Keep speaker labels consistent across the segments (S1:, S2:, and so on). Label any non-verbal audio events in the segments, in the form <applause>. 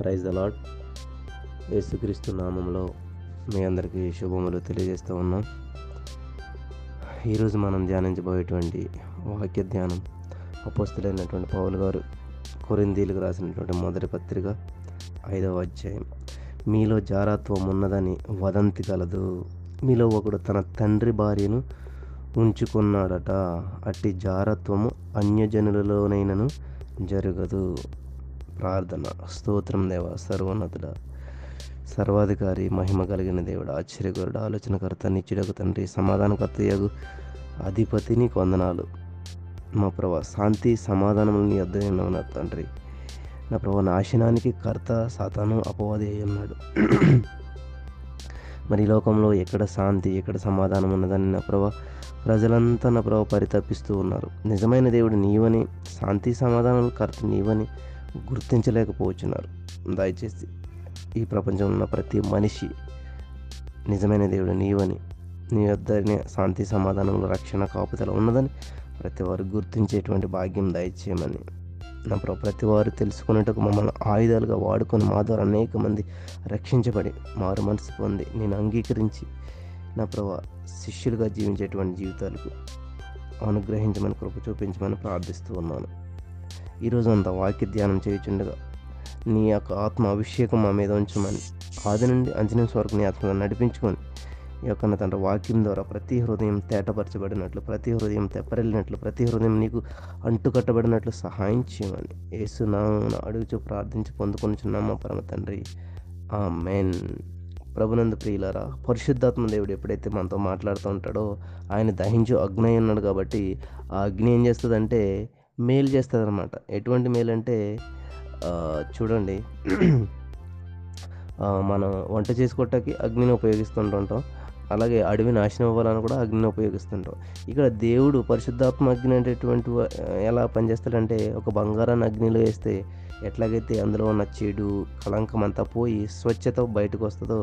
S1: Praise allot యేసుక్రీస్తు నామంలో మీ అందరికీ శుభములు తెలియజేస్తూ ఉన్నాం. ఈరోజు మనం ధ్యానించబోయేటువంటి వాక్య ధ్యానం అపోస్తులైనటువంటి పౌలు గారు కొరిందీలకు రాసినటువంటి మొదటి పత్రిక ఐదవ అధ్యాయం. మీలో జారత్వం ఉన్నదని వదంతి కలదు. మీలో ఒకడు తన తండ్రి భార్యను ఉంచుకున్నాడట. అట్టి జారత్వము అన్యజనులలోనైనను జరగదు. ప్రార్థన స్తోత్రం దేవ సర్వోన్నతుడ సర్వాధికారి మహిమ కలిగిన దేవుడు ఆశ్చర్యకరుడు ఆలోచనకర్త నిత్యుడకు తండ్రి సమాధానకర్త యగు అధిపతిని కొందనాలు మా ప్రభా శాంతి సమాధానములని నీ ఉన్నారు తండ్రి. నా ప్రభా నాశనానికి కర్త సాతాను అపవాది అయి ఉన్నాడు. మరి లోకంలో ఎక్కడ శాంతి ఎక్కడ సమాధానం ఉన్నదని నా ప్రభా ప్రజలంతా నా ప్రభా పరితపిస్తూ ఉన్నారు. నిజమైన దేవుడు నీవని శాంతి సమాధానాలు కర్త నీవని గుర్తించలేకపోవచ్చున్నారు. దయచేసి ఈ ప్రపంచంలో ఉన్న ప్రతి మనిషి నిజమైన దేవుడు నీవని నీ వద్దనే శాంతి సమాధానంలో రక్షణ కాపుదల ఉన్నదని ప్రతి వారు గుర్తించేటువంటి భాగ్యం దయచేయమని. నా ప్రతి వారు తెలుసుకున్నట్టుకు మమ్మల్ని ఆయుధాలుగా వాడుకొని మా ద్వారా అనేక మంది రక్షించబడి మారు మనసు పొంది నేను అంగీకరించి నా ప్రభా శిష్యులుగా జీవించేటువంటి జీవితాలకు అనుగ్రహించమని కృప చూపించమని ప్రార్థిస్తూ ఉన్నాను. ఈరోజు అంత వాక్య ధ్యానం చేయుచుండగా నీ యొక్క ఆత్మ అభిషేకం మా మీద ఉంచమని ఆది నుండి అంజనేయ వరకు నీ ఆత్మ నడిపించుకొని ఈ యొక్క నా తండ్రి వాక్యం ద్వారా ప్రతి హృదయం తేటపరచబడినట్లు ప్రతి హృదయం తెప్పరెళ్ళినట్లు ప్రతి హృదయం నీకు అంటుకట్టబడినట్లు సహాయం చేయమని ఏసునామన అడుగుచు ప్రార్థించి పొందుకొనిచున్నామా పరమ తండ్రి. ఆ మెయిన్ ప్రభునందు ప్రియులారా పరిశుద్ధాత్మ దేవుడు ఎప్పుడైతే మనతో మాట్లాడుతూ ఉంటాడో ఆయన దహించు అగ్ని అన్నాడు ఉన్నాడు కాబట్టి ఆ అగ్ని ఏం చేస్తుందంటే మేలు చేస్తుంది అనమాట ఎటువంటి మేలు అంటే చూడండి. మనం వంట చేసుకోవటానికి అగ్నిని ఉపయోగిస్తుంటుంటాం. అలాగే అడవి నాశనం అవ్వాలని కూడా అగ్నిని ఉపయోగిస్తుంటాం. ఇక్కడ దేవుడు పరిశుద్ధాత్మ అగ్ని అనేటటువంటి ఎటువంటి ఎలా పనిచేస్తాడంటే ఒక బంగారాన్ని అగ్నిలో వేస్తే ఎట్లాగైతే అందులో ఉన్న చెడు కళంకం అంతా పోయి స్వచ్ఛత బయటకు వస్తుందో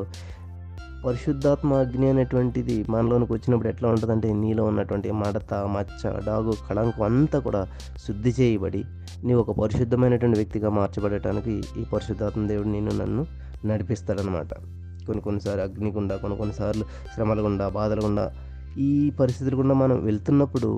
S1: పరిశుద్ధాత్మ అగ్ని అనేటువంటిది మనలోనికి వచ్చినప్పుడు ఎట్లా ఉంటుందంటే నీలో ఉన్నటువంటి మడత మచ్చ డాగు కళంకం అంతా కూడా శుద్ధి చేయబడి నీవు ఒక పరిశుద్ధమైనటువంటి వ్యక్తిగా మార్చబడటానికి ఈ పరిశుద్ధాత్మ దేవుడు నేను నన్ను నడిపిస్తాడనమాట. కొన్ని కొన్నిసార్లు అగ్ని గుండా కొన్ని కొన్నిసార్లు శ్రమల గుండా బాధల గుండా ఈ పరిస్థితుల గుండా మనం వెళ్తున్నప్పుడు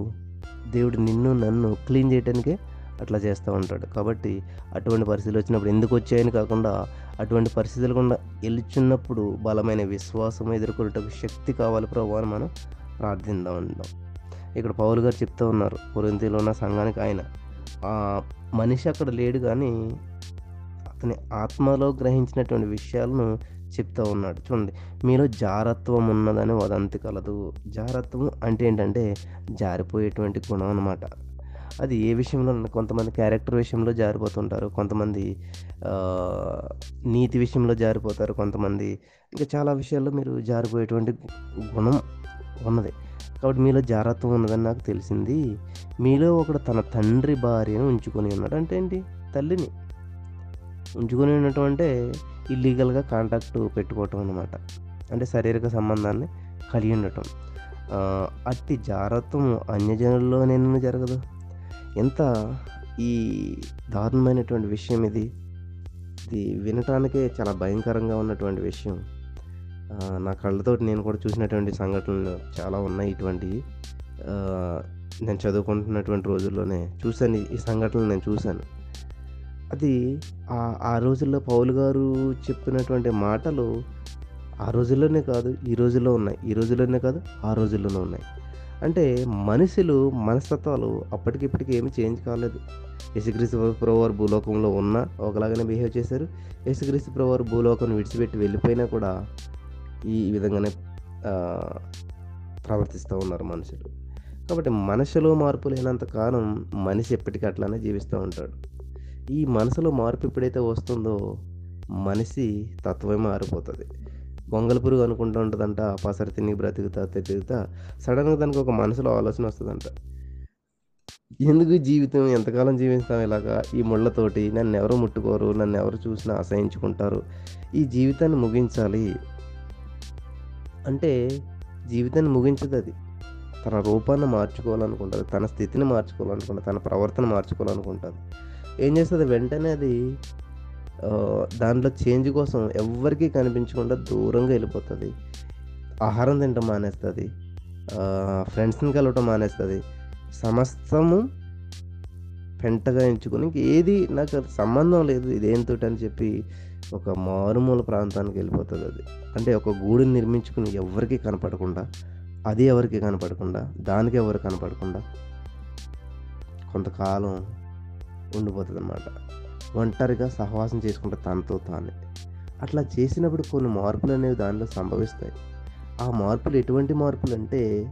S1: దేవుడు నిన్ను నన్ను క్లీన్ చేయడానికే అట్లా చేస్తూ ఉంటాడు. కాబట్టి అటువంటి పరిస్థితులు వచ్చినప్పుడు ఎందుకు వచ్చాయని కాకుండా అటువంటి పరిస్థితులు గుండా వెళ్తున్నప్పుడు బలమైన విశ్వాసం ఎదుర్కొనేటకు శక్తి కావాలి ప్రభు అని మనం ప్రార్థిద్దాం ఉంటాం ఇక్కడ పౌలు గారు చెప్తూ ఉన్నారు కొరింతిలో ఉన్న సంఘానికి ఆయన ఆ మనిషి అక్కడ లేడు కానీ అతని ఆత్మలో గ్రహించినటువంటి విషయాలను చెప్తూ ఉన్నాడు. చూడండి మీలో జారత్వం ఉన్నదని వదంతి కలదు. జారత్వం అంటే ఏంటంటే జారిపోయేటువంటి గుణం అనమాట అది ఏ విషయంలో కొంతమంది క్యారెక్టర్ విషయంలో జారిపోతుంటారు కొంతమంది నీతి విషయంలో జారిపోతారు కొంతమంది. ఇంకా చాలా విషయాల్లో మీరు జారిపోయేటువంటి గుణం ఉన్నది. కాబట్టి మీలో జారత్వం ఉన్నదని నాకు తెలిసింది. మీలో ఒకడు తన తండ్రి భార్యను ఉంచుకొని ఉన్నాడు. అంటే ఏంటి? తల్లిని. ఉంచుకొని ఉండటం అంటే ఇల్లీగల్గా కాంటాక్ట్ పెట్టుకోవటం అనమాట అంటే శారీరక సంబంధాన్ని కలిగి ఉండటం. అట్టి జారత్వం అన్యజనుల్లో నేను జరగదు. ఎంత ఈ దారుణమైనటువంటి విషయం ఇది? ఇది వినటానికే చాలా భయంకరంగా ఉన్నటువంటి విషయం. నా కళ్ళతో నేను కూడా చూసినటువంటి సంఘటనలు చాలా ఉన్నాయి ఇటువంటివి. నేను చదువుకుంటున్నటువంటి రోజుల్లోనే చూశాను ఈ- సంఘటనలు నేను చూశాను. అది ఆ ఆ రోజుల్లో పౌలు గారు చెప్పినటువంటి మాటలు ఆ రోజుల్లోనే కాదు ఈ రోజుల్లో ఉన్నాయి. ఈ రోజుల్లోనే కాదు ఆ రోజుల్లోనే ఉన్నాయి. అంటే మనుషులు మనస్తత్వాలు అప్పటికిప్పటికి ఏమి చేంజ్ కాలేదు. యేసుక్రీస్తు ప్రభువారు భూలోకంలో ఉన్న ఒకలాగానే బిహేవ్ చేశారు. యేసుక్రీస్తు ప్రభువారు భూలోకం విడిచిపెట్టి వెళ్ళిపోయినా కూడా ఈ విధంగానే ప్రవర్తిస్తూ ఉన్నారు మనుషులు. కాబట్టి మనసులో మార్పు లేనంత కాలం మనిషి ఎప్పటికీ అట్లానే జీవిస్తూ ఉంటాడు. ఈ మనసులో మార్పు ఎప్పుడైతే వస్తుందో మనిషి తత్వమే మారిపోతుంది. గొంగల పురుగు అనుకుంటూ ఉంటుందంట పసరు తిని బ్రతుకుతా తిరుగుతా సడన్గా దానికి ఒక మనసులో ఆలోచన వస్తుందంట. ఎందుకు జీవితం ఎంతకాలం జీవిస్తాం ఇలాగా? ఈ ముళ్ళతోటి నన్ను ఎవరు ముట్టుకోరు నన్ను ఎవరు చూసినా అసహించుకుంటారు. ఈ జీవితాన్ని ముగించాలి. అంటే జీవితాన్ని ముగించదు అది. తన రూపాన్ని మార్చుకోవాలనుకుంటుంది తన స్థితిని మార్చుకోవాలనుకుంటుంది తన ప్రవర్తన మార్చుకోవాలనుకుంటుంది. ఏం చేస్తుంది? వెంటనే అది దాంట్లో చేంజ్ కోసం ఎవ్వరికీ కనిపించకుండా దూరంగా వెళ్ళిపోతుంది. ఆహారం తినటం మానేస్తుంది. ఫ్రెండ్స్ని కలవటం మానేస్తుంది. సమస్తము పెంటగా ఎంచుకొని ఏది నాకు సంబంధం లేదు ఇదేంతో అని చెప్పి ఒక మారుమూల ప్రాంతానికి వెళ్ళిపోతుంది అది. అంటే ఒక గూడుని నిర్మించుకుని ఎవరికి కనపడకుండా అది ఎవరికి కనపడకుండా దానికి ఎవరు కనపడకుండా కొంతకాలం ఉండిపోతుంది అన్నమాట ఒంటరిగా సహవాసం చేసుకుంటారు తనతో తానే. అట్లా చేసినప్పుడు కొన్ని మార్పులు అనేవి దానిలో సంభవిస్తాయి. ఆ మార్పులు ఎటువంటి మార్పులు అంటే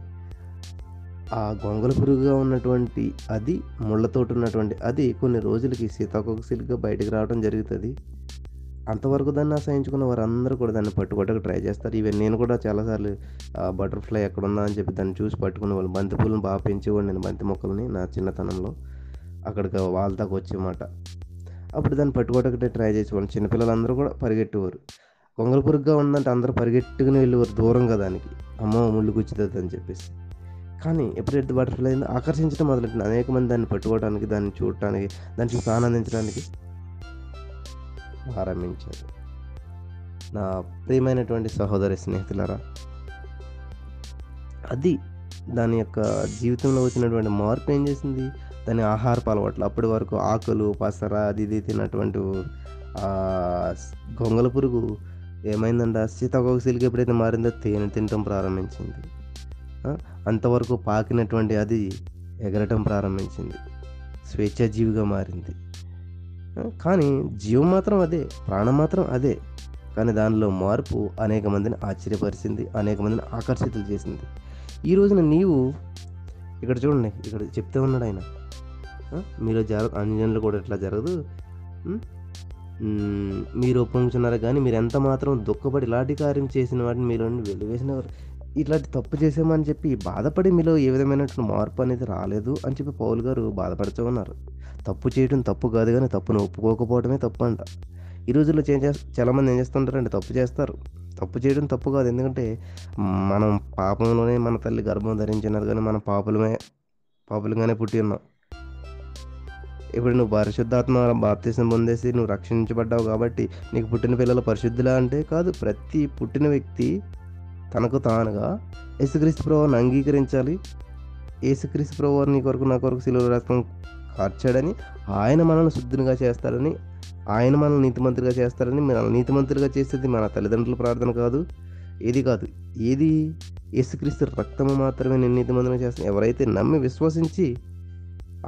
S1: ఆ గొంగల పురుగుగా ఉన్నటువంటి అది ముళ్ళతోటి ఉన్నటువంటి అది కొన్ని రోజులకి సీతాకోకసిలుగా బయటకు రావడం జరుగుతుంది. అంతవరకు దాన్ని ఆశ్రయించుకున్న వారందరూ కూడా దాన్ని పట్టుకోవడానికి ట్రై చేస్తారు. ఇవన్నీ నేను కూడా చాలాసార్లు బటర్ఫ్లై ఎక్కడ ఉందా అని చెప్పి దాన్ని చూసి పట్టుకునే వాళ్ళు. బంతి పూలను బాగా పెంచేవాడు నేను బంతి మొక్కల్ని నా చిన్నతనంలో. అక్కడికి వాళ్ళ దాకా వచ్చేమాట. అప్పుడు దాన్ని పట్టుకోవడానికి ట్రై చేసేవాళ్ళం. చిన్నపిల్లలందరూ కూడా పరిగెట్టేవారు. గొంగల పురుగుగా ఉందంటే అందరూ పరిగెట్టుకుని వెళ్ళేవారు దూరంగా దానికి. అమ్మో ముళ్ళు గుచ్చుతుంది అని చెప్పేసి. కానీ ఎప్పుడైతే బటర్ఫ్లై అయిందో ఆకర్షించడం మొదలెట్టింది అనేక మంది దాన్ని పట్టుకోవడానికి దాన్ని చూడటానికి దాన్ని చూసి ఆనందించడానికి ఆరంభించారు నా ప్రియమైనటువంటి సహోదరి స్నేహితులరా అది దాని యొక్క జీవితంలో వచ్చినటువంటి మార్పు ఏం చేసింది? దాని ఆహారపు అలవాట్లు. అప్పటి వరకు ఆకులు పసర అది ఇది తిన్నటువంటి గొంగల పురుగు ఏమైందంట? సీతాకోక సిల్క్ ఎప్పుడైతే మారిందో తేనె తినటం ప్రారంభించింది. అంతవరకు పాకినటువంటి అది ఎగరటం ప్రారంభించింది. స్వేచ్ఛాజీవిగా మారింది. కానీ జీవం మాత్రం అదే ప్రాణం మాత్రం అదే. కానీ దానిలో మార్పు అనేక మందిని ఆశ్చర్యపరిచింది అనేక మందిని ఆకర్షితులు చేసింది. ఈ రోజున నీవు ఇక్కడ చూడండి ఇక్కడ చెప్తే ఉన్నాడు ఆయన. మీలో జరగ అంజన్లు కూడా ఇట్లా జరగదు? మీరు ఒప్పుకున్నారు కానీ మీరు ఎంత మాత్రం దుఃఖపడి ఇలాంటి కార్యం చేసిన వాటిని మీలో వెలివేసిన ఇట్లాంటి తప్పు చేసామని చెప్పి బాధపడి మీలో ఏ విధమైన మార్పు అనేది రాలేదు అని చెప్పి పౌల్ గారు బాధపడుతూ ఉన్నారు. తప్పు చేయడం తప్పు కాదు కానీ తప్పును ఒప్పుకోకపోవడమే తప్పు అంట. ఈ రోజుల్లో చేంజ్ చాలామంది ఏం చేస్తుంటారంటే తప్పు చేస్తారు. తప్పు చేయడం తప్పు కాదు. ఎందుకంటే మనం పాపంలోనే మన తల్లి గర్భం ధరించినారు కానీ మనం పాపులమే పాపలుగానే పుట్టి ఉన్నాం. ఇప్పుడు నువ్వు పరిశుద్ధాత్మ బాప్తీసం పొందేసి నువ్వు రక్షించబడ్డావు కాబట్టి నీకు పుట్టిన పిల్లలు పరిశుద్ధులా అంటే కాదు ప్రతి పుట్టిన వ్యక్తి తనకు తానుగా యేసుక్రీస్తు ప్రభువాన్ని అంగీకరించాలి. యేసుక్రీస్తు ప్రభు నీ కొరకు నా కొరకు శిలువ రక్తం కార్చాడని ఆయన మనల్ని శుద్ధునిగా చేస్తాడని ఆయన మనల్ని నీతిమంతులుగా చేస్తాడని మనల్ని నీతిమంతులుగా చేసేది మన తల్లిదండ్రుల ప్రార్థన కాదు ఏది కాదు. ఏది? యేసుక్రీస్తు రక్తము మాత్రమే నేను నీతిమంతులుగా చేస్తాను ఎవరైతే నమ్మి విశ్వసించి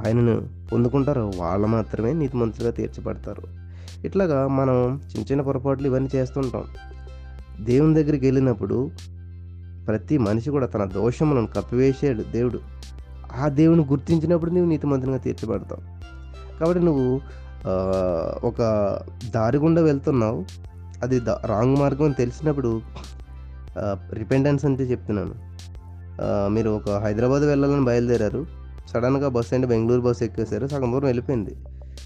S1: ఆయనను పొందుకుంటారో వాళ్ళు మాత్రమే నీతిమంతులుగా తీర్చబడతారు. ఇట్లాగా మనం చిన్న చిన్న పొరపాట్లు ఇవన్నీ చేస్తుంటాం. దేవుని దగ్గరికి వెళ్ళినప్పుడు ప్రతి మనిషి కూడా తన దోషములను కప్పివేసాడు దేవుడు. ఆ దేవుని గుర్తించినప్పుడు నువ్వు నీతిమంతునిగా తీర్చబడతావు. కాబట్టి నువ్వు ఒక దారి గుండా వెళ్తున్నావు. అది రాంగ్ మార్గం అని తెలిసినప్పుడు రిపెండెన్స్ అంటే చెప్తున్నాను. మీరు ఒక హైదరాబాద్ వెళ్ళాలని బయలుదేరారు. సడన్గా బస్సు అంటే బెంగళూరు బస్సు ఎక్కేసారు సగం దూరం వెళ్ళిపోయింది.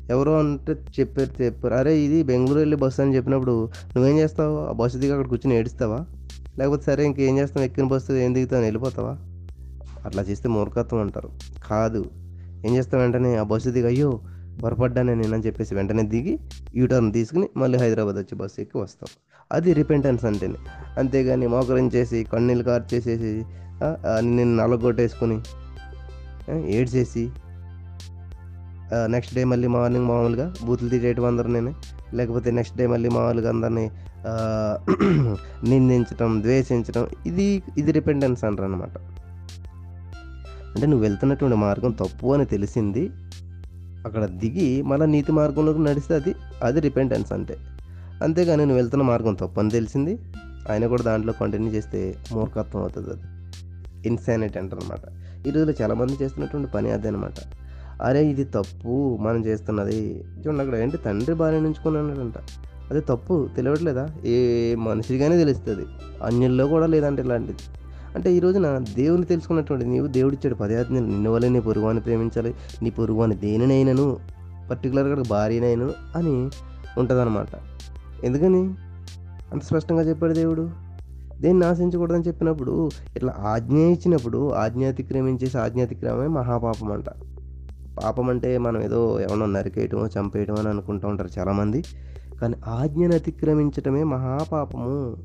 S1: ఎవరో అంటే చెప్పారు చెప్పారు. అరే ఇది బెంగళూరు వెళ్ళి బస్సు అని చెప్పినప్పుడు నువ్వేం చేస్తావు? ఆ బస్సు దిగి అక్కడ కూర్చొని ఏడుస్తావా? లేకపోతే సరే ఇంకేం చేస్తావు ఎక్కిన బస్సు ఏం దిగుతావు వెళ్ళిపోతావా? అట్లా చేస్తే మూర్ఖత్వం అంటారు. కాదు. ఏం చేస్తావు వెంటనే? ఆ బస్సు దిగి అయ్యో పొరపడ్డానే నేను అని చెప్పేసి వెంటనే దిగి యూటర్న్ తీసుకుని మళ్ళీ హైదరాబాద్ వచ్చి బస్సు ఎక్కి వస్తాం. అది రిపెంటెన్స్ అంటేనే. అంతేగాని మోకరించేసి కన్నీళ్ళు కార్చేసేసి ఆ, ఆ, నిన్ను చేసి ఏడ్చేసి నెక్స్ట్ డే మళ్ళీ మార్నింగ్ మామూలుగా బూతులు తీసేయటం అందరు నేను. లేకపోతే నెక్స్ట్ డే మళ్ళీ మామూలుగా అందరినీ నిందించడం <clears throat> నిందించటం ద్వేషించడం ఇది ఇది రిపెండెన్స్ అంటారు అనమాట అంటే నువ్వు వెళ్తున్నటువంటి మార్గం తప్పు అని తెలిసింది అక్కడ దిగి మళ్ళీ నీతి మార్గంలోకి నడిస్తే అది అది రిపెంటెన్స్ అంటే అంతేగాని నువ్వు వెళ్తున్న మార్గం తప్పు అని తెలిసింది ఆయన కూడా దాంట్లో కంటిన్యూ చేస్తే మూర్ఖత్వం అవుతుంది అది. ఇన్సానిటీ అంటారు అనమాట ఈ రోజుల్లో చాలామంది చేస్తున్నటువంటి పని అదే అనమాట అరే ఇది తప్పు మనం చేస్తున్నది. చూడండి అక్కడ ఏంటి తండ్రి భార్య నుంచుకున్నాడంట అది తప్పు తెలియట్లేదా? ఏ మనిషిగానే తెలుస్తుంది. అన్యుల్లో కూడా లేదంటే ఇలాంటిది. అంటే ఈ రోజున దేవుని తెలుసుకున్నటువంటి నీవు దేవుడిచ్చాడు పదయాత్మలు నిన్ను వల్లే నీ పొరుగువాని ప్రేమించాలి. నీ పొరుగువాని దేనినైనను? పర్టికులర్గా భార్యనైనాను అని ఉంటుందన్నమాట. ఎందుకని? అంత స్పష్టంగా చెప్పాడు దేవుడు. దేన్ని ఆశించకూడదని చెప్పినప్పుడు ఇట్లా ఆజ్ఞ ఇచ్చినప్పుడు ఆజ్ఞ అతిక్రమించేసి ఆజ్ఞ మహాపాపం అంట పాపం అంటే మనం ఏదో ఎవరో నరికేయటమో చంపేయటం అని అనుకుంటూ ఉంటారు చాలామంది. కానీ ఆజ్ఞను అతిక్రమించటమే మహాపాపము.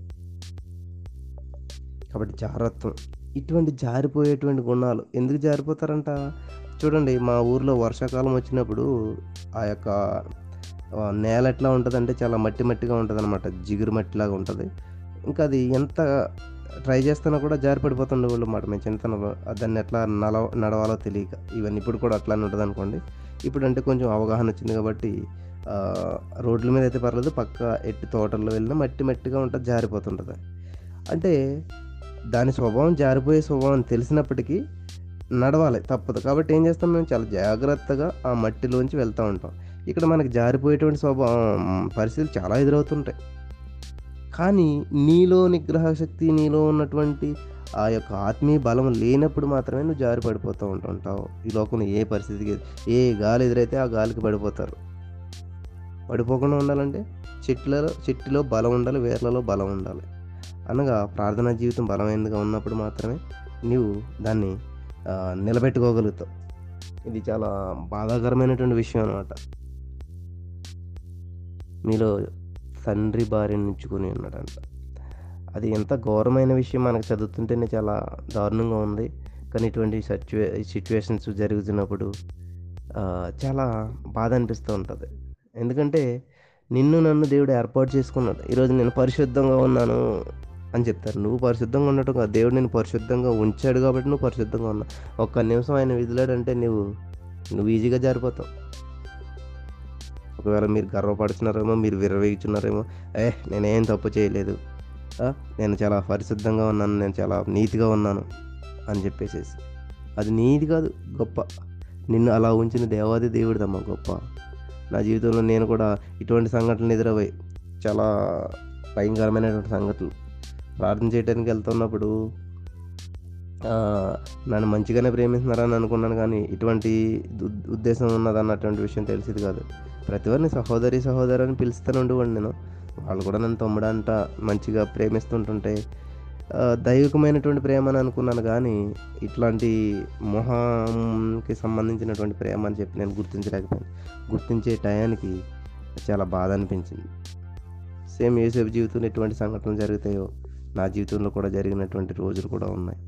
S1: కాబట్టి జాగ్రత్తం. ఇటువంటి జారిపోయేటువంటి గుణాలు ఎందుకు జారిపోతారంట? చూడండి మా ఊర్లో వర్షాకాలం వచ్చినప్పుడు ఆ యొక్క నేల ఎట్లా ఉంటుందంటే చాలా మట్టి మట్టిగా ఉంటుంది అనమాట జిగురు మట్టిలాగా ఉంటుంది. ఇంకా అది ఎంత ట్రై చేస్తున్నా కూడా జారి పడిపోతుండే వాళ్ళు మాట మేము చిన్నతనంలో దాన్ని ఎట్లా నల నడవాలో తెలియక ఈవెన్ ఇప్పుడు కూడా అట్లానే ఉంటుంది అనుకోండి. ఇప్పుడు అంటే కొంచెం అవగాహన వచ్చింది కాబట్టి రోడ్ల మీద అయితే పర్లేదు పక్క ఎట్టి తోటల్లో వెళ్ళినా మట్టి మట్టిగా ఉంటుంది జారిపోతుంటుంది. అంటే దాని స్వభావం జారిపోయే స్వభావం తెలిసినప్పటికీ నడవాలి తప్పదు. కాబట్టి ఏం చేస్తాం మేము చాలా జాగ్రత్తగా ఆ మట్టిలోంచి వెళ్తూ ఉంటాం. ఇక్కడ మనకి జారిపోయేటువంటి స్వభావం పరిస్థితులు చాలా ఎదురవుతుంటాయి. కానీ నీలో నిగ్రహ శక్తి నీలో ఉన్నటువంటి ఆ యొక్క ఆత్మీయ బలం లేనప్పుడు మాత్రమే నువ్వు జారి పడిపోతూ ఉంటుంటావు ఈ లోకంలో ఏ పరిస్థితికి ఏ గాలి ఎదురైతే ఆ గాలికి పడిపోతారు. పడిపోకుండా ఉండాలంటే చెట్లలో చెట్టులో బలం ఉండాలి వేర్లలో బలం ఉండాలి. అనగా ప్రార్థనా జీవితం బలమైనదిగా ఉన్నప్పుడు మాత్రమే నీవు దాన్ని నిలబెట్టుకోగలుగుతావు. ఇది చాలా బాధాకరమైనటువంటి విషయం అనమాట మీలో తండ్రి భార్యను ఉంచుకొని ఉన్నాడంట. అది ఎంత ఘోరమైన విషయం మనకు చదువుతుంటేనే చాలా దారుణంగా ఉంది. కానీ ఇటువంటి సిచ్యువే సిచ్యువేషన్స్ జరుగుతున్నప్పుడు చాలా బాధ అనిపిస్తూ ఉంటుంది. ఎందుకంటే నిన్ను నన్ను దేవుడు ఏర్పాటు చేసుకున్నాడు. ఈరోజు నేను పరిశుద్ధంగా ఉన్నాను అని చెప్తారు. నువ్వు పరిశుద్ధంగా ఉండటం కాదు. దేవుడు నేను పరిశుద్ధంగా ఉంచాడు కాబట్టి నువ్వు పరిశుద్ధంగా ఉన్నావు. ఒక్క నిమిషం ఆయన విధులాడంటే నువ్వు నువ్వు ఈజీగా జారిపోతావు. ఒకవేళ మీరు గర్వపడుతున్నారేమో మీరు విర్రవేగుచున్నారేమో ఏ నేనేం తప్పు చేయలేదు. నేను చాలా పరిశుద్ధంగా ఉన్నాను నేను చాలా నీతిగా ఉన్నాను అని చెప్పేసేసి. అది నీతి కాదు గొప్ప. నిన్ను అలా ఉంచిన దేవాది దేవుడిదమ్మా గొప్ప. నా జీవితంలో నేను కూడా ఇటువంటి సంఘటనలు ఎదురవ్వాయి చాలా భయంకరమైనటువంటి సంఘటనలు. ప్రార్థన చేయడానికి వెళ్తున్నప్పుడు నన్ను మంచిగానే ప్రేమిస్తున్నారని అనుకున్నాను కానీ ఇటువంటి దు- ఉద్దేశం ఉన్నదన్నటువంటి విషయం తెలిసింది కాదు. ప్రతివారిని సహోదరి సహోదరు అని పిలుస్తూనే ఉండేవాడిని నేను. వాళ్ళు కూడా నన్ను తమ్ముడంట మంచిగా ప్రేమిస్తుంటుంటే దైవికమైనటువంటి ప్రేమ అని అనుకున్నాను కానీ ఇట్లాంటి మొహంకి సంబంధించినటువంటి ప్రేమ అని చెప్పి నేను గుర్తించలేకపోయాను. గుర్తించే టయానికి చాలా బాధ అనిపించింది. సేమ్ ఏసేపు జీవితంలో ఎటువంటి సంఘటనలు జరుగుతాయో నా జీవితంలో కూడా జరిగినటువంటి రోజులు కూడా ఉన్నాయి.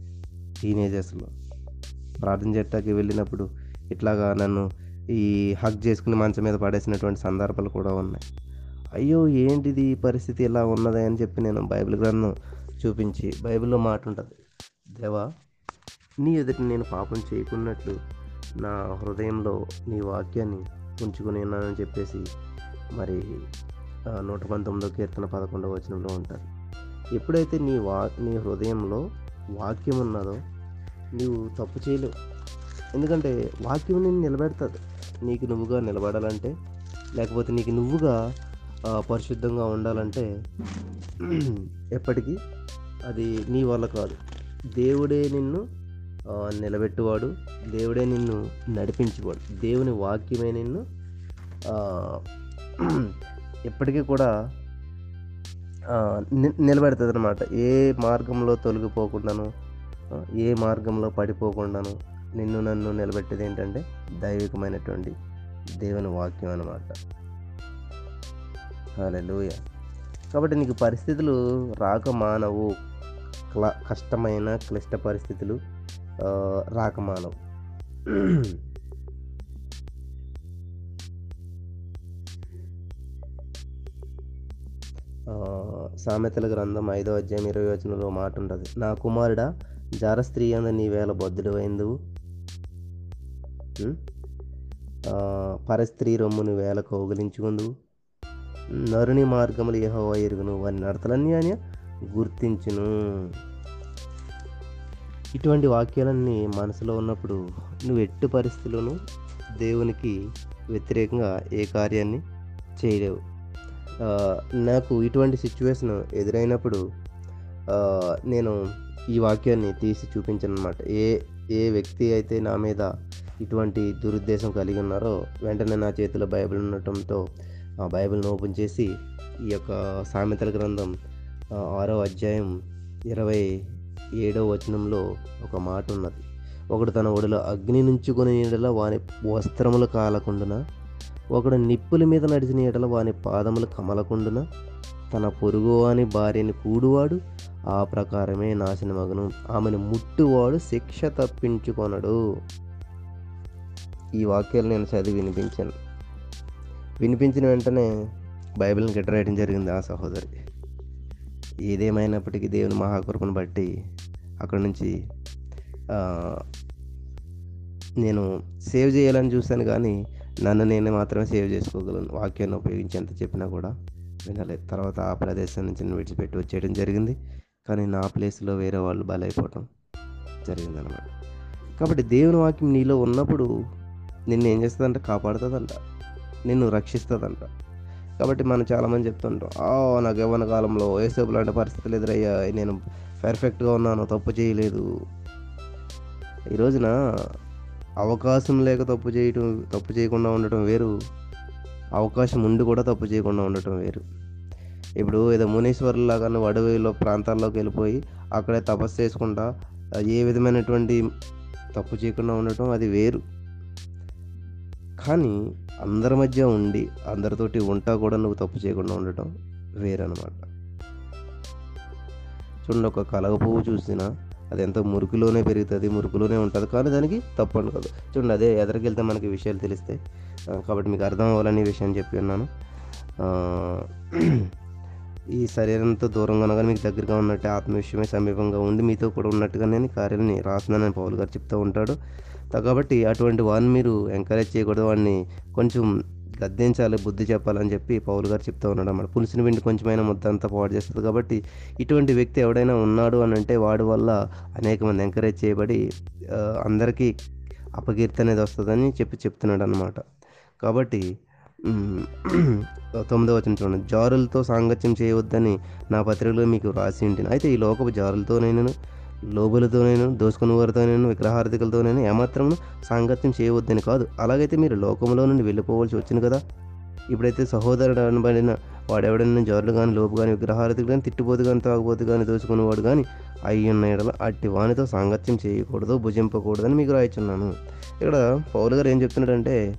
S1: టీనేజర్స్లో ప్రార్థన చేయటానికి వెళ్ళినప్పుడు ఇట్లాగా నన్ను ఈ హక్ చేసుకుని మంచం మీద పడేసినటువంటి సందర్భాలు కూడా ఉన్నాయి. అయ్యో ఏంటిది ఈ పరిస్థితి? ఇలా ఉన్నది అని చెప్పి నేను బైబిల్ గ్రంథం చూపించి బైబిల్లో మాట ఉంటుంది. దేవా నీ ఎదుటి నేను పాపం చేయకున్నట్లు నా హృదయంలో నీ వాక్యాన్ని ఉంచుకుని ఉన్నానని చెప్పేసి మరి నూట పంతొమ్మిదో కీర్తన పదకొండవ వచనంలో ఉంటుంది. ఎప్పుడైతే నీ వా నీ హృదయంలో వాక్యం ఉన్నదో నీవు తప్పు చేయలేవు. ఎందుకంటే వాక్యం నేను నిలబెడుతుంది. నీకు నువ్వుగా నిలబడాలంటే లేకపోతే నీకు నువ్వుగా పరిశుద్ధంగా ఉండాలంటే <clears throat> ఎప్పటికీ అది నీ వల్ల కాదు. దేవుడే నిన్ను నిలబెట్టువాడు. దేవుడే నిన్ను నడిపించేవాడు. దేవుని వాక్యమే నిన్ను <clears throat> ఎప్పటికీ కూడా నిలబెడుతుంది అనమాట ఏ మార్గంలో తొలగిపోకుండాను ఏ మార్గంలో పడిపోకుండాను నిన్ను నన్ను నిలబెట్టేది ఏంటంటే దైవికమైనటువంటి దేవుని వాక్యం అనమాట లూయ కాబట్టి నీకు పరిస్థితులు రాక మానవు. క్ల కష్టమైన క్లిష్ట పరిస్థితులు రాక మానవు. సామెతల గ్రంథం ఐదో అధ్యాయం ఇరవై వచనంలో మాట ఉంటుంది. నా కుమారుడా జార స్త్రీ అంద నీ వేళ బొద్దుడు అయిందువు పరస్త్రీ రొమ్మును వేల కౌగిలించుకుందు నరుని మార్గములు యెహోవా ఎరుగును. వారి నడతలన్నీ ఆయన గుర్తించును. ఇటువంటి వాక్యాలన్నీ మనసులో ఉన్నప్పుడు నువ్వు ఎట్టి పరిస్థితుల్లోనూ దేవునికి వ్యతిరేకంగా ఏ కార్యాన్ని చేయలేవు. నాకు ఇటువంటి సిచ్యువేషన్ ఎదురైనప్పుడు నేను ఈ వాక్యాన్ని తీసి చూపించాను అనమాట ఏ ఏ వ్యక్తి అయితే నా మీద ఇటువంటి దురుద్దేశం కలిగి ఉన్నారో వెంటనే నా చేతిలో బైబిల్ ఉండటంతో ఆ బైబిల్ని ఓపెన్ చేసి ఈ యొక్క సామెతల గ్రంథం ఆరో అధ్యాయం ఇరవై ఏడో వచనంలో ఒక మాట ఉన్నది. ఒకడు తన ఒడిలో అగ్ని నుంచుకొని నీడల వాని వస్త్రములు కాలకుండున? ఒకడు నిప్పుల మీద నడిచిన ఎడల వాని పాదములు కమలకుండున? తన పొరుగువాని భార్యని కూడువాడు ఆ ప్రకారమే నాశనమగను. ఆమెను ముట్టువాడు శిక్ష తప్పించుకొనడు. ఈ వాక్యాలు నేను చదివి వినిపించాను. వినిపించిన వెంటనే బైబిల్ని గిట్టరాయడం జరిగింది ఆ సహోదరి. ఏదేమైనప్పటికీ దేవుని మహాకృపను బట్టి అక్కడ నుంచి నేను సేవ్ చేయాలని చూశాను కానీ నన్ను నేను మాత్రమే సేవ్ చేసుకోగలను. వాక్యాన్ని ఉపయోగించి ఎంత చెప్పినా కూడా వినలేదు తర్వాత ఆ ప్రదేశం నుంచి నేను విడిచిపెట్టి వచ్చేయడం జరిగింది. కానీ నా ప్లేస్లో వేరే వాళ్ళు బలైపోవటం జరిగిందనమాట కాబట్టి దేవుని వాక్యం నీలో ఉన్నప్పుడు నిన్ను ఏం చేస్తుందంట? కాపాడుతుందంట. నిన్ను రక్షిస్తుందంట. కాబట్టి మనం చాలామంది చెప్తుంటాం ఆ నాకు యవ్వన కాలంలో ఏసేపు లాంటి పరిస్థితులు ఎదురయ్యాయి. నేను పర్ఫెక్ట్గా ఉన్నాను తప్పు చేయలేదు. ఈ రోజున అవకాశం లేక తప్పు చేయటం తప్పు చేయకుండా ఉండటం వేరు. అవకాశం ఉండి కూడా తప్పు చేయకుండా ఉండటం వేరు. ఇప్పుడు ఏదో మునీశ్వరులాగా అడవిలో ప్రాంతాల్లోకి వెళ్ళిపోయి అక్కడే తపస్సు చేసుకుంటా ఏ విధమైనటువంటి తప్పు చేయకుండా ఉండటం అది వేరు. కానీ అందరి మధ్య ఉండి అందరితోటి ఉంటా కూడా నువ్వు తప్పు చేయకుండా ఉండటం వేరనమాట చూడండి ఒక కలగ పువ్వు చూసినా అది ఎంతో మురికిలోనే పెరుగుతుంది మురుకులోనే ఉంటుంది కానీ దానికి తప్పు అనుకోదు. చూడండి అదే ఎదరికెళ్తే మనకి విషయాలు తెలుస్తాయి కాబట్టి మీకు అర్థం అవ్వాలని విషయం చెప్పి ఉన్నాను. ఈ శరీరంతో దూరంగా ఉన్నా కానీ మీకు దగ్గరగా ఉన్నట్టే ఆత్మ విషయమే సమీపంగా ఉండి మీతో కూడా ఉన్నట్టుగా నేను కార్యాలని రాస్తున్నానని పౌల్ గారు చెప్తూ ఉంటాడు. కాబట్టి అటువంటి వాడిని మీరు ఎంకరేజ్ చేయకూడదు. వాడిని కొంచెం గద్దించాలి బుద్ధి చెప్పాలని చెప్పి పౌలు గారు చెప్తూ ఉన్నాడు అన్నమాట. పులిసిన పిండి కొంచెమైనా ముద్ద అంతా పాడు చేస్తుంది. కాబట్టి ఇటువంటి వ్యక్తి ఎవడైనా ఉన్నాడు అని అంటే వాడి వల్ల అనేక మంది ఎంకరేజ్ చేయబడి అందరికీ అపకీర్తి అనేది వస్తుందని చెప్పి చెప్తున్నాడు అనమాట కాబట్టి తొమ్మిదో వచ్చిన చూడండి. జారులతో సాంగత్యం చేయవద్దని నా పత్రికలో మీకు రాసి ఉంటుంది అయితే ఈ లోకపు జారులతో నేను లోబులతోనైనా దోసుకుని వారితోనైనా విగ్రహార్థికలతోనైనా ఏమాత్రము సాంగత్యం చేయవద్దని కాదు. అలాగైతే మీరు లోకంలో నుండి వెళ్ళిపోవాల్సి వచ్చింది కదా. ఇప్పుడైతే సహోదరుడు అనబడిన వాడెవడన్నా జోర్లు కానీ లోపు కానీ విగ్రహారతి కానీ తిట్టిపోతు కానీ తాగుపోతు కానీ దోచుకునేవాడు కానీ అయ్యున్న ఉన్న ఎడల అట్టి వానితో సాంగత్యం చేయకూడదు భుజింపకూడదని మీకు రాయిచున్నాను. ఇక్కడ పౌలు గారు ఏం చెప్తున్నాడంటే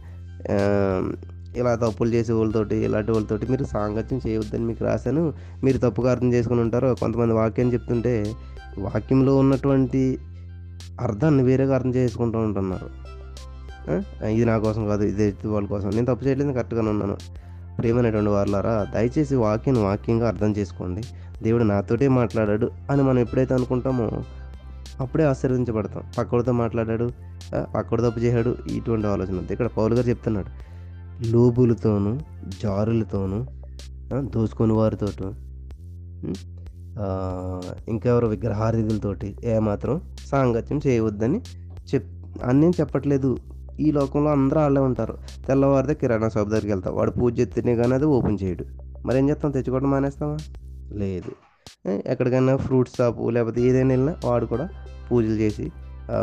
S1: ఇలా తప్పులు చేసే వాళ్ళతోటి ఇలాంటి వాళ్ళతోటి మీరు సాంగత్యం చేయవద్దని మీకు రాశాను. మీరు తప్పుగా అర్థం చేసుకుని ఉంటారు కొంతమంది వాక్యం చెప్తుంటే వాక్యంలో ఉన్నటువంటి అర్థాన్ని వేరేగా అర్థం చేసుకుంటూ ఉంటున్నారు. ఇది నా కోసం కాదు ఇది వాళ్ళ కోసం. నేను తప్పు చేయలేదు కరెక్ట్గానే ఉన్నాను. ప్రేమైనటువంటి వాళ్ళారా దయచేసి వాక్యం వాక్యంగా అర్థం చేసుకోండి. దేవుడు నాతోటే మాట్లాడాడు అని మనం ఎప్పుడైతే అనుకుంటామో అప్పుడే ఆశీర్వదించబడతాం. పక్కడితో మాట్లాడాడు పక్కడు తప్పు చేశాడు ఇటువంటి ఆలోచన ఉంది. ఇక్కడ పౌలు గారు చెప్తున్నాడు లోబులతోనూ జారులతోనూ ఆ, దోచుకొని వారితోటూ ఇంకెవరో విగ్రహార్థికులతోటి ఏమాత్రం సాంగత్యం చేయవద్దని చెప్ అన్నేం చెప్పట్లేదు. ఈ లోకంలో అందరూ వాళ్ళే ఉంటారు. తెల్లవారితే కిరాణా షాప్ దగ్గరికి వెళ్తాం వాడు పూజ చేస్తేనే కానీ అది ఓపెన్ చేయడు. మరి ఏం చేస్తాం? తెచ్చుకోవడం మానేస్తామా లేదు. ఎక్కడికైనా ఫ్రూట్ షాపు లేకపోతే ఏదైనా వెళ్ళినా వాడు కూడా పూజలు చేసి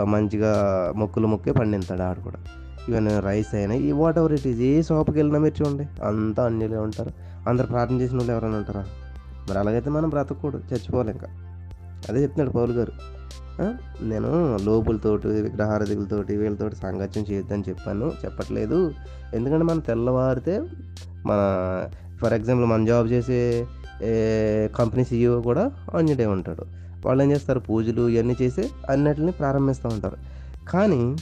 S1: మంచిగా మొక్కులు మొక్కే పండిస్తాడు ఆడు కూడా. ఈవెన్ రైస్ అయినా ఈ వాట్ ఎవర్ ఇట్ ఈస్ ఏ షాప్కి వెళ్ళినా మీరు చూడండి. అంతా అన్యులే ఉంటారు. అందరు ప్రార్థన చేసిన వాళ్ళు ఎవరైనా ఉంటారా? మరి అలాగైతే మనం బ్రతకూడదు చచ్చిపోవాలి ఇంకా. అదే చెప్తున్నాడు పౌలు గారు. నేను లోపులతోటి విగ్రహారధికులతోటి వీళ్ళతోటి సాంగత్యం చేయొద్దని చెప్పాను చెప్పట్లేదు. ఎందుకంటే మనం తెల్లవారితే మన ఫర్ ఎగ్జాంపుల్ మన జాబ్ చేసే కంపెనీ సీఈఓ కూడా అన్యుడే ఉంటాడు. వాళ్ళు ఏం చేస్తారు? పూజలు ఇవన్నీ చేసి అన్నిటిని ప్రారంభిస్తూ ఉంటారు. కానీ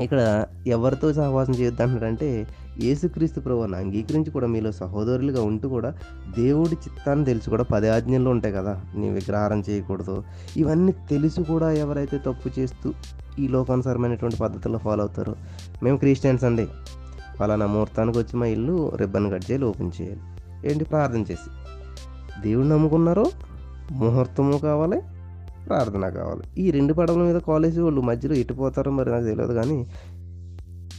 S1: ఇక్కడ ఎవరితో సహవాసం చేయొద్దు అంటే యేసుక్రీస్తు ప్రభుని అంగీకరించి కూడా మీలో సహోదరులుగా ఉంటూ కూడా దేవుడి చిత్తాన్ని తెలిసి కూడా పది ఆజ్ఞలు ఉంటాయి కదా నీ విగ్రహారం చేయకూడదు. ఇవన్నీ తెలిసి కూడా ఎవరైతే తప్పు చేస్తూ ఈ లోకానుసారమైనటువంటి పద్ధతుల్లో ఫాలో అవుతారో మేము క్రిస్టియన్స్ అండి. ఫలానా ముహూర్తానికి వచ్చి మా ఇల్లు రిబ్బన్ కట్ చేయాలి ఓపెన్ చేయాలి. ఏంటి? ప్రార్థన చేసి. దేవుడు నమ్ముకున్నారో ముహూర్తము కావాలి ప్రార్థన కావాలి. ఈ రెండు పడవల మీద కాలేజీ వాళ్ళు మధ్యలో ఎటుపోతారో మరి నాకు తెలియదు కానీ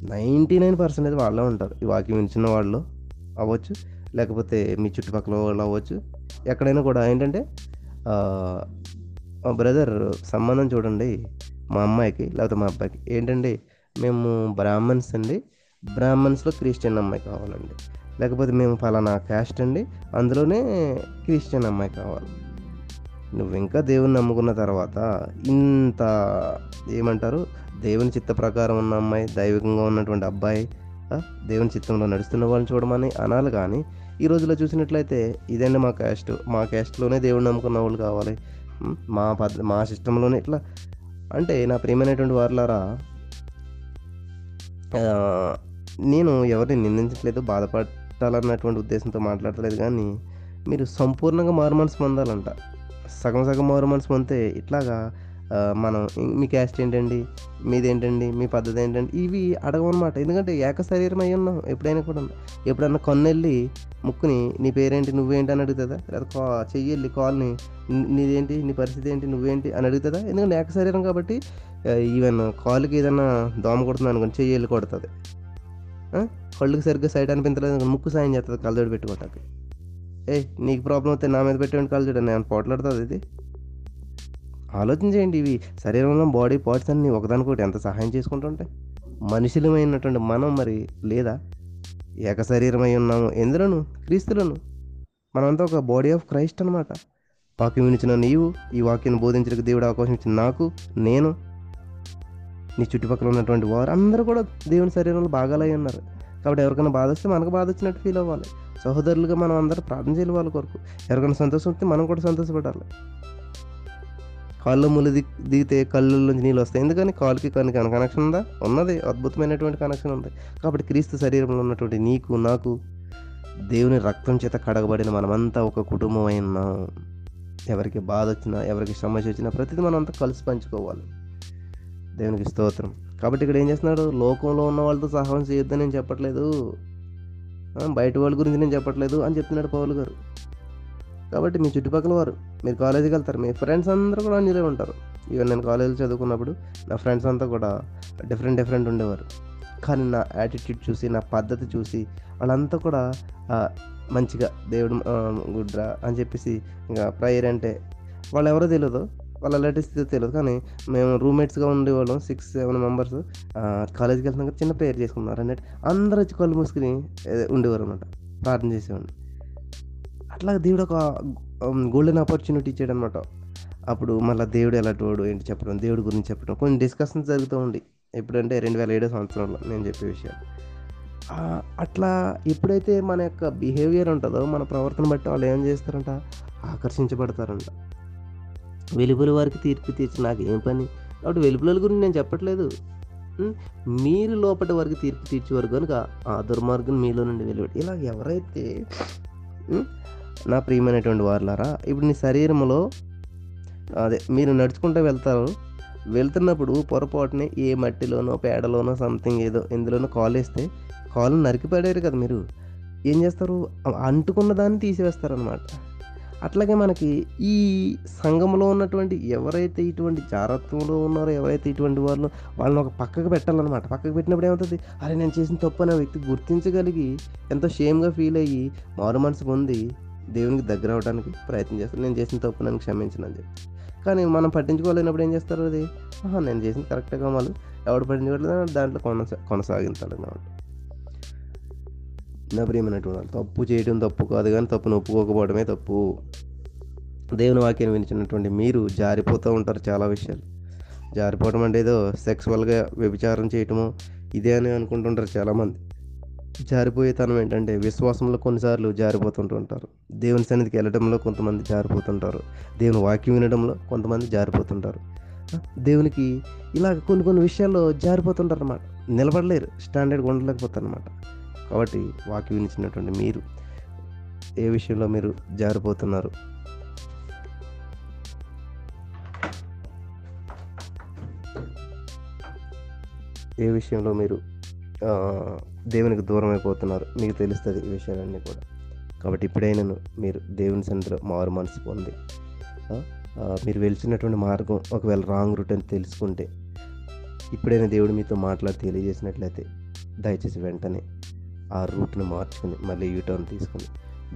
S1: నైంటీ నైన్ పర్సెంటేజ్ వాళ్ళే ఉంటారు. ఈ వాక్యం వినిచిన వాళ్ళు అవ్వచ్చు లేకపోతే మీ చుట్టుపక్కల వాళ్ళు అవ్వచ్చు. ఎక్కడైనా కూడా ఏంటంటే బ్రదర్ సంబంధం చూడండి మా అమ్మాయికి లేకపోతే మా అబ్బాయికి. ఏంటండి మేము బ్రాహ్మణ్స్ అండి. బ్రాహ్మణ్స్లో క్రిస్టియన్ అమ్మాయి కావాలండి. లేకపోతే మేము ఫలానా క్యాస్ట్ అండి అందులోనే క్రిస్టియన్ అమ్మాయి కావాలి. నువ్వు ఇంకా దేవుణ్ణి నమ్ముకున్న తర్వాత ఇంత ఏమంటారు దేవుని చిత్త ప్రకారం ఉన్న అమ్మాయి దైవికంగా ఉన్నటువంటి అబ్బాయి దేవుని చిత్తంలో నడుస్తున్న వాళ్ళని చూడమని అనాలి కానీ ఈ రోజులో చూసినట్లయితే ఇదండి మా క్యాస్ట్. మా క్యాస్ట్లోనే దేవుడు నమ్ముకున్న వాళ్ళు కావాలి. మా పద్ధ మా సిస్టంలోనే ఇట్లా. అంటే నా ప్రియమైనటువంటి వారులారా నేను ఎవరిని నిందించట్లేదు బాధపడాలన్నటువంటి ఉద్దేశంతో మాట్లాడలేదు కానీ మీరు సంపూర్ణంగా మారు మనసు పొందాలంట. సగం సగం మారు మనసు పొందితే ఇట్లాగా మనం మీ క్యాస్ట్ ఏంటండి? మీదేంటండి? మీ పద్ధతి ఏంటండి ఇవి అడగమన్నమాట. ఎందుకంటే ఏక శరీరం అయి ఉన్నాం ఎప్పుడైనా కూడా. ఎప్పుడన్నా కొన్నెళ్ళి ముక్కుని నీ పేరేంటి నువ్వేంటి అని అడుగుతుందా? లేదా కా చెయ్యి వెళ్ళి కాల్ని నీదేంటి నీ పరిస్థితి ఏంటి నువ్వేంటి అని అడుగుతుందా? ఎందుకంటే ఏక శరీరం కాబట్టి ఈవెన్ కాలుకి ఏదైనా దోమ కొడుతుంది అనుకోండి చెయ్యి వెళ్ళి కొడుతుంది కళ్ళుకి సరిగ్గా సైడ్ అనిపించలేదు ముక్కు సాయం చేస్తుంది కళ్ళజోడు పెట్టుకోవటానికి ఏ నీకు ప్రాబ్లం వస్తే నా మీద పెట్టేవాడి కళ్ళజోడు నేను పోట్లాడుతుంది ఇది? ఆలోచన చేయండి ఇవి. శరీరంలో బాడీ పార్ట్స్ అన్ని ఒకదానికొకటి ఎంత సహాయం చేసుకుంటుంటాయి? మనుషులమైనటువంటి మనం మరి లేదా? ఏక శరీరమై ఉన్నాము. ఎందులోను? క్రీస్తులను. మనమంతా ఒక బాడీ ఆఫ్ క్రైస్ట్ అనమాట వాక్యం వినిచిన నీవు ఈ వాక్యాన్ని బోధించడానికి దేవుడు అవకాశం ఇచ్చిన నాకు నేను నీ చుట్టుపక్కల ఉన్నటువంటి వారు అందరూ కూడా దేవుని శరీరంలో భాగాలై ఉన్నారు. కాబట్టి ఎవరికైనా బాధ వస్తే మనకు బాధ వచ్చినట్టు ఫీల్ అవ్వాలి. సహోదరులుగా మనం అందరూ ప్రార్థన చేయాలి వాళ్ళ కొరకు. ఎవరికైనా సంతోషం వస్తే మనం కూడా సంతోషపడాలి. కాళ్ళు ముళ్ళు దిగ్ దిగితే కళ్ళల్లోంచి నీళ్ళు వస్తాయి. ఎందుకని? కాలుకి కనుక కనెక్షన్ ఉందా? ఉన్నది. అద్భుతమైనటువంటి కనెక్షన్ ఉంది. కాబట్టి క్రీస్తు శరీరంలో ఉన్నటువంటి నీకు నాకు దేవుని రక్తం చేత కడగబడిన మనమంతా ఒక కుటుంబం అయినా ఎవరికి బాధ వచ్చినా ఎవరికి సమస్య వచ్చినా ప్రతిదీ మనం అంతా కలిసి పంచుకోవాలి. దేవునికి స్తోత్రం. కాబట్టి ఇక్కడ ఏం చేస్తున్నాడు? లోకంలో ఉన్న వాళ్ళతో సహాయం చేయొద్దని నేను చెప్పట్లేదు. బయట వాళ్ళ గురించి నేను చెప్పట్లేదు అని చెప్తున్నాడు పౌలు గారు. కాబట్టి మీ చుట్టుపక్కల వారు మీరు కాలేజీకి వెళ్తారు. మీ ఫ్రెండ్స్ అందరూ కూడా అన్యులే ఉంటారు. ఈవెన్ నేను కాలేజీలో చదువుకున్నప్పుడు నా ఫ్రెండ్స్ అంతా కూడా డిఫరెంట్ డిఫరెంట్ ఉండేవారు. కానీ నా యాటిట్యూడ్ చూసి నా పద్ధతి చూసి వాళ్ళంతా కూడా మంచిగా దేవుడు గుడ్రా అని చెప్పేసి ఇంకా ప్రేయర్ అంటే వాళ్ళు ఎవరో తెలియదు వాళ్ళ ఎలాంటి స్థితి తెలియదు కానీ మేము రూమ్మేట్స్గా ఉండేవాళ్ళం సిక్స్ సెవెన్ మెంబర్స్ కాలేజీకి వెళ్తున్నాక చిన్న ప్రేయర్ చేసుకున్నారు అన్నట్టు అందరూ వచ్చి కళ్ళు మూసుకుని ఉండేవారు అనమాట ప్రార్థన చేసేవాడిని. అట్లా దేవుడు ఒక గోల్డెన్ ఆపర్చునిటీ ఇచ్చాడు అనమాట అప్పుడు మళ్ళీ దేవుడు ఎలాంటి వాడు ఏంటి చెప్పడం దేవుడి గురించి చెప్పడం కొన్ని డిస్కషన్స్ జరుగుతూ ఉండి. ఎప్పుడంటే రెండు వేల ఏడో సంవత్సరంలో నేను చెప్పే విషయాలు. అట్లా ఎప్పుడైతే మన యొక్క బిహేవియర్ ఉంటుందో మన ప్రవర్తన బట్టి వాళ్ళు ఏం చేస్తారంట? ఆకర్షించబడతారంట. వెలుపుల వారికి తీర్పు తీర్చి నాకు ఏం పని? కాబట్టి వెలుపుల గురించి నేను చెప్పట్లేదు. మీరు లోపటి వారికి తీర్పు తీర్చేవారు కనుక ఆ దుర్మార్గం మీలో నుండి వెలువడి. ఇలా ఎవరైతే నా ప్రియమైనటువంటి వారులారా ఇప్పుడు నీ శరీరంలో అదే మీరు నడుచుకుంటూ వెళ్తారు. వెళ్తున్నప్పుడు పొరపాటునే ఏ మట్టిలోనో పేడలోనో సంథింగ్ ఏదో ఎందులోనో కాలు వేస్తే కాలు నరికిపడారు కదా మీరు. ఏం చేస్తారు? అంటుకున్న దాన్ని తీసివేస్తారనమాట అట్లాగే మనకి ఈ సంఘంలో ఉన్నటువంటి ఎవరైతే ఇటువంటి జాగ్రత్తలో ఉన్నారో ఎవరైతే ఇటువంటి వాళ్ళు వాళ్ళని ఒక పక్కకు పెట్టాలన్నమాట. పక్కకు పెట్టినప్పుడు ఏమవుతుంది? అరే నేను చేసిన తప్పు అనే వ్యక్తి గుర్తించగలిగి ఎంతో షేమ్గా ఫీల్ అయ్యి మారు మనసు పొంది దేవునికి దగ్గర అవడానికి ప్రయత్నం చేస్తారు నేను చేసిన తప్పు నన్ను క్షమించను అని చెప్పి. కానీ మనం పట్టించుకోలేనప్పుడు ఏం చేస్తారు అది? నేను చేసిన కరెక్ట్గా వాళ్ళు ఎవడు పట్టించుకోవట్లేదు దాంట్లో కొనసా కొనసాగించాలి కాబట్టి. నా ప్రియమైనటువంటి వాళ్ళు తప్పు చేయడం తప్పు కాదు కానీ తప్పును ఒప్పుకోకపోవడమే తప్పు. దేవుని వాక్యాన్ని వినిచినటువంటి మీరు జారిపోతూ ఉంటారు చాలా విషయాలు. జారిపోవడం అంటే ఏదో సెక్సువల్గా వ్యభిచారం చేయటము ఇదే అని అనుకుంటుంటారు చాలామంది. జారిపోయే తనం ఏంటంటే విశ్వాసంలో కొన్నిసార్లు జారిపోతుంటూ ఉంటారు. దేవుని సన్నిధికి వెళ్ళడంలో కొంతమంది జారిపోతుంటారు. దేవుని వాక్యం వినడంలో కొంతమంది జారిపోతుంటారు. దేవునికి ఇలా కొన్ని కొన్ని విషయాల్లో జారిపోతుంటారు అనమాట నిలబడలేరు. స్టాండర్డ్గా ఉండలేకపోతారు అనమాట కాబట్టి వాక్యం వినిచినటువంటి మీరు ఏ విషయంలో మీరు జారిపోతున్నారు? ఏ విషయంలో మీరు దేవునికి దూరం అయిపోతున్నారు. మీకు తెలుస్తుంది ఈ విషయాలన్నీ కూడా. కాబట్టి ఇప్పుడైనాను మీరు దేవుని సన్నిధిలో మారు మనసు పొంది. మీరు వెళ్తున్నటువంటి మార్గం ఒకవేళ రాంగ్ రూట్ అని తెలుసుకుంటే ఇప్పుడైనా దేవుడు మీతో మాట్లాడి తెలియజేసినట్లయితే దయచేసి వెంటనే ఆ రూట్ని మార్చుకుని మళ్ళీ యూటర్న్ తీసుకుని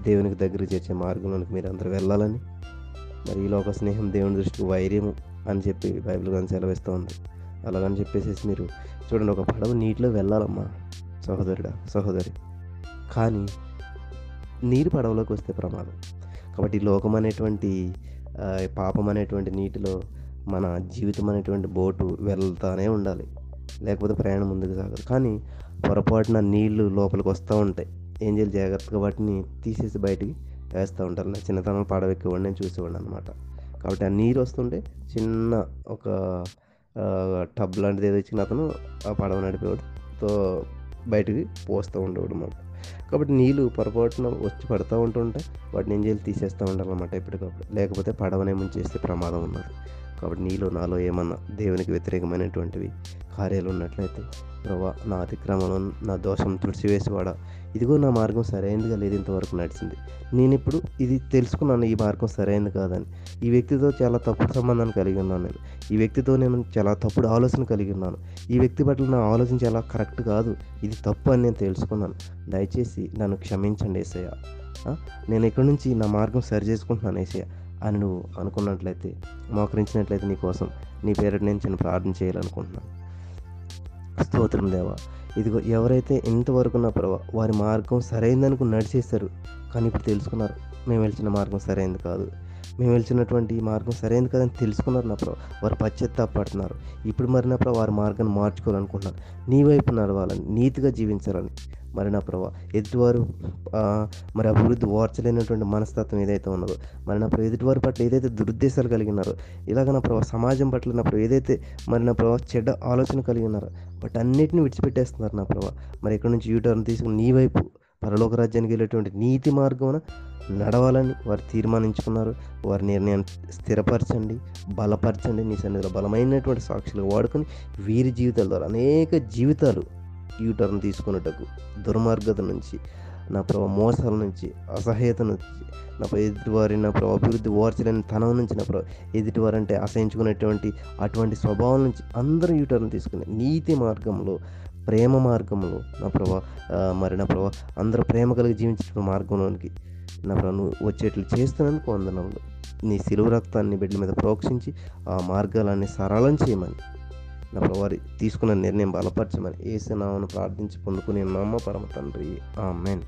S1: దేవునికి దగ్గర చేర్చే మార్గంలోనికి మీరు అందరూ వెళ్ళాలని. మరి ఈ లోక స్నేహం దేవుని దృష్టికి వైర్యము అని చెప్పి బైబిల్ కానీ సెలవిస్తూ ఉంది. అలాగని చెప్పేసి మీరు చూడండి ఒక పడవ నీటిలో వెళ్ళాలమ్మా. సహోదరుడా సహోదరి. కానీ నీరు పడవలోకి వస్తే ప్రమాదం. కాబట్టి లోకం అనేటువంటి పాపం అనేటువంటి నీటిలో మన జీవితం అనేటువంటి బోటు వెళ్తానే ఉండాలి. లేకపోతే ప్రయాణం ముందుకు సాగదు. కానీ పొరపాటున నీళ్ళు లోపలికి వస్తూ ఉంటాయి. ఏం చేయాలి జాగ్రత్తగా వాటిని తీసేసి బయటికి వేస్తూ ఉంటారు. నా చిన్నతనంలో పడవెక్కేవాడిని నేను చూసేవాడిని అనమాట కాబట్టి ఆ నీరు వస్తుంటే చిన్న ఒక టబ్ లాంటిది ఏదో ఇచ్చిన అతను ఆ పడవ నడిపేవాడు. తో బయటికి పోస్తూ ఉండేవాడు అనమాట కాబట్టి నీళ్ళు పొరపాటున వచ్చి పడుతూ ఉంటుంటే వాటిని ఏం చేయాలి? తీసేస్తూ ఉండాలన్నమాట ఎప్పటికప్పుడు లేకపోతే పడవనే ముంచేస్తే ప్రమాదం ఉన్నది. కాబట్టి నీలో నాలో ఏమన్నా దేవునికి వ్యతిరేకమైనటువంటివి కార్యాలు ఉన్నట్లయితే ప్రభా నా అతిక్రమణం నా దోషం తుడిచివేసివాడా? ఇదిగో నా మార్గం సరైనదిగా లేదు ఇంతవరకు నడిచింది. నేను ఇప్పుడు ఇది తెలుసుకున్నాను ఈ మార్గం సరైనది కాదని. ఈ వ్యక్తితో చాలా తప్పుడు సంబంధాన్ని కలిగి ఉన్నాను నేను. ఈ వ్యక్తితో నేను చాలా తప్పుడు ఆలోచన కలిగి ఉన్నాను. ఈ వ్యక్తి పట్ల నా ఆలోచన చాలా కరెక్ట్ కాదు. ఇది తప్పు అని నేను తెలుసుకున్నాను. దయచేసి నన్ను క్షమించండి ఏసయ్య. నేను ఇక్కడి నుంచి నా మార్గం సరి చేసుకుంటున్నాను ఏసయ్య? అని నువ్వు అనుకున్నట్లయితే మోకరించినట్లయితే నీ కోసం నీ పేరిట నేను చిన్న ప్రార్థన చేయాలనుకుంటున్నాను. స్తోత్రం దేవా. ఇదిగో ఎవరైతే ఇంతవరకు నా ప్రభా వారి మార్గం సరైందనుకుని నడిచేస్తారు కానీ ఇప్పుడు తెలుసుకున్నారు మేము వెళ్తున్న మార్గం సరైనది కాదు. మేము వెళ్తున్నటువంటి ఈ మార్గం సరైనది కదని తెలుసుకున్నారు నా ప్రభా. వారు పశ్చాత్తాపడుతున్నారు. ఇప్పుడు మరి నా ప్రభా వారి మార్గాన్ని మార్చుకోవాలనుకుంటున్నారు. నీ వైపు నడవాలని నీతిగా జీవించాలని. మరి నా ప్రభా ఎదుటివారు మరి అభివృద్ధి ఓర్చలేనటువంటి మనస్తత్వం ఏదైతే ఉన్నదో మరి నా ప్రభు ఎదుటివారి పట్ల ఏదైతే దురుద్దేశాలు కలిగినారో ఇలాగ నా ప్రభావ సమాజం పట్ల నా ప్రభు ఏదైతే మరి నా ప్రభా చెడ్డ ఆలోచన కలిగి ఉన్నారో వాటి అన్నిటిని విడిచిపెట్టేస్తున్నారు నా ప్రభా. మరి ఇక్కడ నుంచి యూటర్న్ తీసుకుని నీ వైపు పరలోక రాజ్యానికి వెళ్ళేటువంటి నీతి మార్గమున నడవాలని వారు తీర్మానించుకున్నారు. వారి నిర్ణయాన్ని స్థిరపరచండి బలపరచండి నీ సన్నిధిలో బలమైనటువంటి సాక్షులు వాడుకొని వీరి జీవితాల ద్వారా అనేక జీవితాలు యూటర్న్ తీసుకున్నటకు దుర్మార్గత నుంచి నా ప్రభావ మోసాల నుంచి అసహ్యత నుంచి నా ప్రభు ఎదుటివారి నా ప్రభు అభివృద్ధి ఓర్చలేని తనం నుంచి నా ప్రభు ఎదుటివారంటే అసహించుకునేటువంటి అటువంటి స్వభావం నుంచి అందరూ యూటర్న్ తీసుకునే నీతి మార్గంలో ప్రేమ మార్గంలో నా ప్రభా మరి నా ప్రభా అందరూ ప్రేమ కలిగి జీవించిన మార్గంలోనికి నా ప్రభా నువ్వు వచ్చేట్లు చేస్తున్నందుకు వందనములు. నీ సిలువ రక్తాన్ని బిడ్డల మీద ప్రోక్షించి ఆ మార్గాలన్నీ సరళం చేయమని నా ప్రభు తీసుకున్న నిర్ణయం బలపరచమని ఏసునామను ప్రార్థించి పొందుకుని నమ్మ పరమ తండ్రి. ఆమెన్.